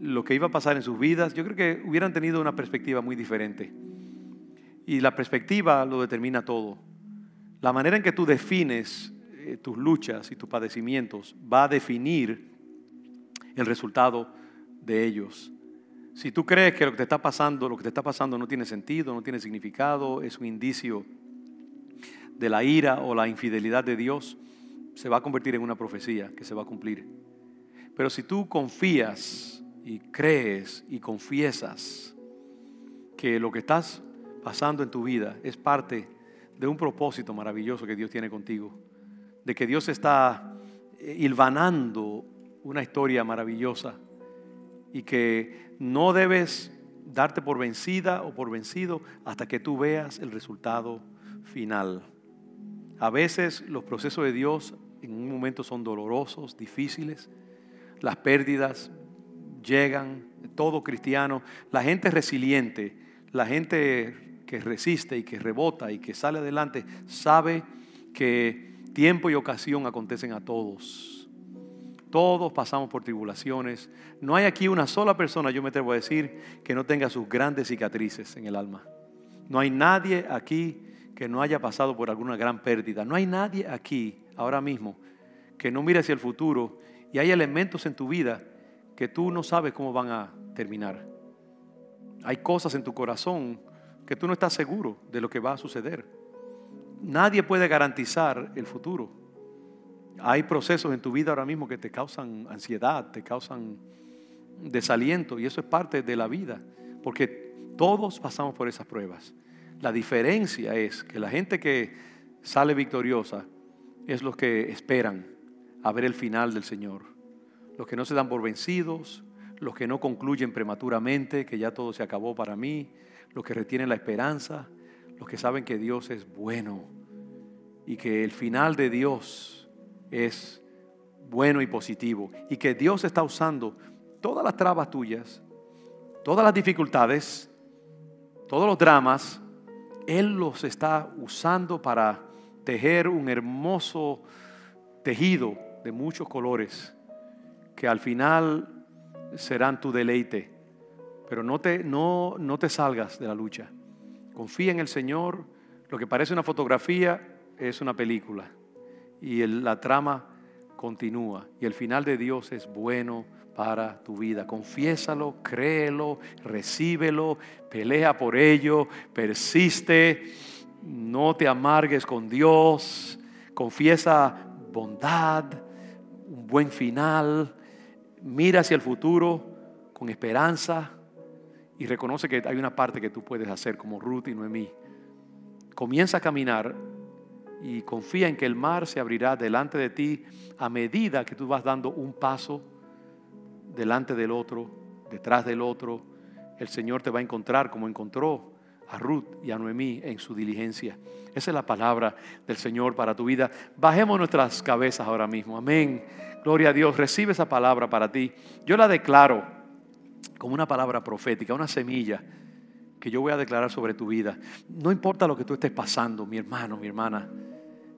lo que iba a pasar en sus vidas, yo creo que hubieran tenido una perspectiva muy diferente. Y la perspectiva lo determina todo. La manera en que tú defines eh, tus luchas y tus padecimientos va a definir el resultado de ellos. Si tú crees que lo que te está pasando, lo que te está pasando no tiene sentido, no tiene significado, es un indicio de la ira o la infidelidad de Dios, se va a convertir en una profecía que se va a cumplir. Pero si tú confías y crees y confiesas que lo que estás pasando en tu vida es parte de un propósito maravilloso que Dios tiene contigo, de que Dios está eh, hilvanando una historia maravillosa y que no debes darte por vencida o por vencido hasta que tú veas el resultado final. A veces los procesos de Dios en un momento son dolorosos, difíciles, las pérdidas llegan, todo cristiano, la gente resiliente, la gente que resiste y que rebota y que sale adelante, sabe que tiempo y ocasión acontecen a todos todos pasamos por tribulaciones. No hay aquí una sola persona, yo me atrevo a decir, que no tenga sus grandes cicatrices en el alma. No hay nadie aquí que no haya pasado por alguna gran pérdida. No hay nadie aquí, ahora mismo, que no mire hacia el futuro y hay elementos en tu vida que tú no sabes cómo van a terminar. Hay cosas en tu corazón que tú no estás seguro de lo que va a suceder. Nadie puede garantizar el futuro. Hay procesos en tu vida ahora mismo que te causan ansiedad, te causan desaliento y eso es parte de la vida, porque todos pasamos por esas pruebas. La diferencia es que la gente que sale victoriosa es los que esperan a ver el final del Señor, los que no se dan por vencidos, los que no concluyen prematuramente, que ya todo se acabó para mí, los que retienen la esperanza, los que saben que Dios es bueno y que el final de Dios es bueno y positivo y que Dios está usando todas las trabas tuyas, todas las dificultades, todos los dramas, Él los está usando para tejer un hermoso tejido de muchos colores que al final serán tu deleite. Pero no te, no, no te salgas de la lucha. Confía en el Señor. Lo que parece una fotografía es una película y la trama continúa. Y el final de Dios es bueno para tu vida. Confiésalo, créelo, recíbelo, pelea por ello, persiste, no te amargues con Dios, confiesa bondad, un buen final, mira hacia el futuro con esperanza y reconoce que hay una parte que tú puedes hacer como Ruth y Noemí. Comienza a caminar y confía en que el mar se abrirá delante de ti a medida que tú vas dando un paso delante del otro, detrás del otro. El Señor te va a encontrar como encontró a Ruth y a Noemí en su diligencia. Esa es la palabra del Señor para tu vida. Bajemos nuestras cabezas ahora mismo. Amén. Gloria a Dios. Recibe esa palabra para ti. Yo la declaro como una palabra profética, una semilla que yo voy a declarar sobre tu vida. No importa lo que tú estés pasando, mi hermano, mi hermana.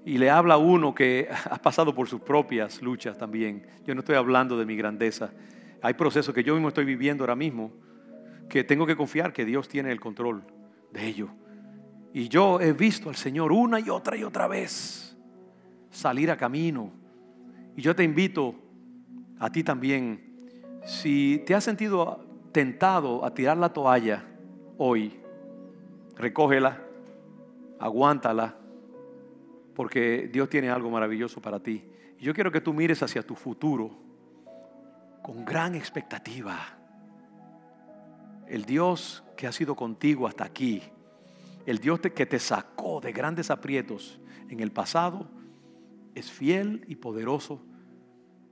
Y le habla a uno que ha pasado por sus propias luchas también. Yo no estoy hablando de mi grandeza. Hay procesos que yo mismo estoy viviendo ahora mismo que tengo que confiar que Dios tiene el control de ello. Y yo he visto al Señor una y otra y otra vez salir a camino. Y yo te invito a ti también, si te has sentido tentado a tirar la toalla hoy, recógela, aguántala porque Dios tiene algo maravilloso para ti. Y yo quiero que tú mires hacia tu futuro con gran expectativa. El Dios que ha sido contigo hasta aquí, el Dios que te sacó de grandes aprietos en el pasado, es fiel y poderoso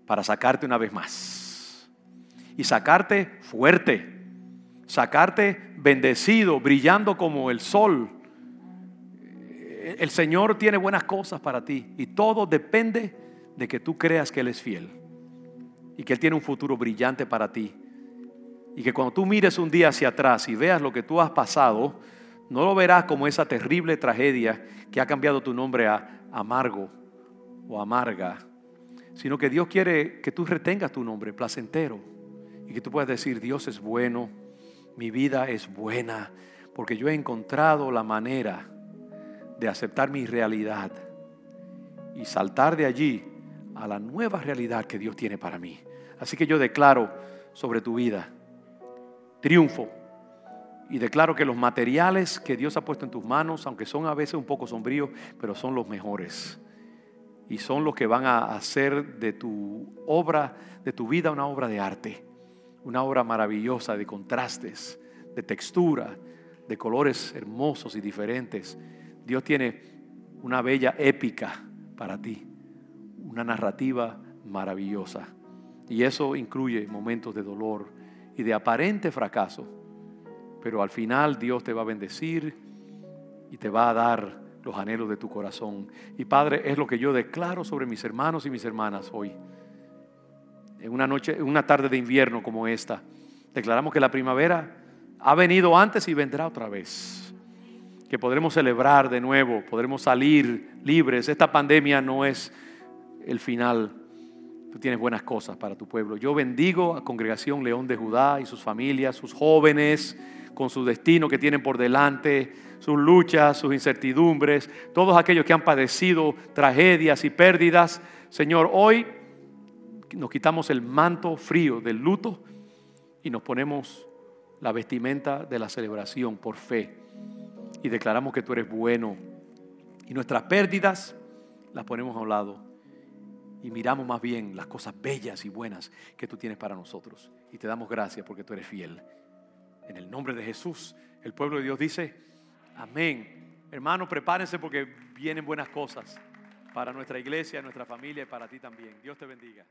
para sacarte una vez más. Y sacarte fuerte, sacarte bendecido, brillando como el sol el Señor tiene buenas cosas para ti y todo depende de que tú creas que Él es fiel y que Él tiene un futuro brillante para ti. Y que cuando tú mires un día hacia atrás y veas lo que tú has pasado, no lo verás como esa terrible tragedia que ha cambiado tu nombre a amargo o amarga, sino que Dios quiere que tú retengas tu nombre placentero y que tú puedas decir, Dios es bueno, mi vida es buena, porque yo he encontrado la manera de aceptar mi realidad y saltar de allí a la nueva realidad que Dios tiene para mí. Así que yo declaro sobre tu vida. Triunfo. Y declaro que los materiales que Dios ha puesto en tus manos, aunque son a veces un poco sombríos, pero son los mejores. Y son los que van a hacer de tu obra, de tu vida, una obra de arte. Una obra maravillosa de contrastes, de textura, de colores hermosos y diferentes. Dios tiene una bella épica para ti, una narrativa maravillosa. Y eso incluye momentos de dolor y de aparente fracaso. Pero al final Dios te va a bendecir y te va a dar los anhelos de tu corazón. Y Padre, es lo que yo declaro sobre mis hermanos y mis hermanas hoy. En una noche, en una tarde de invierno como esta, declaramos que la primavera ha venido antes y vendrá otra vez. Que podremos celebrar de nuevo, podremos salir libres. Esta pandemia no es el final. Tú tienes buenas cosas para tu pueblo. Yo bendigo a Congregación León de Judá y sus familias, sus jóvenes, con su destino que tienen por delante, sus luchas, sus incertidumbres, todos aquellos que han padecido tragedias y pérdidas. Señor, hoy nos quitamos el manto frío del luto y nos ponemos la vestimenta de la celebración por fe y declaramos que tú eres bueno y nuestras pérdidas las ponemos a un lado y miramos más bien las cosas bellas y buenas que tú tienes para nosotros y te damos gracias porque tú eres fiel. En el nombre de Jesús, el pueblo de Dios dice, amén. Hermanos, prepárense porque vienen buenas cosas para nuestra iglesia, nuestra familia y para ti también. Dios te bendiga.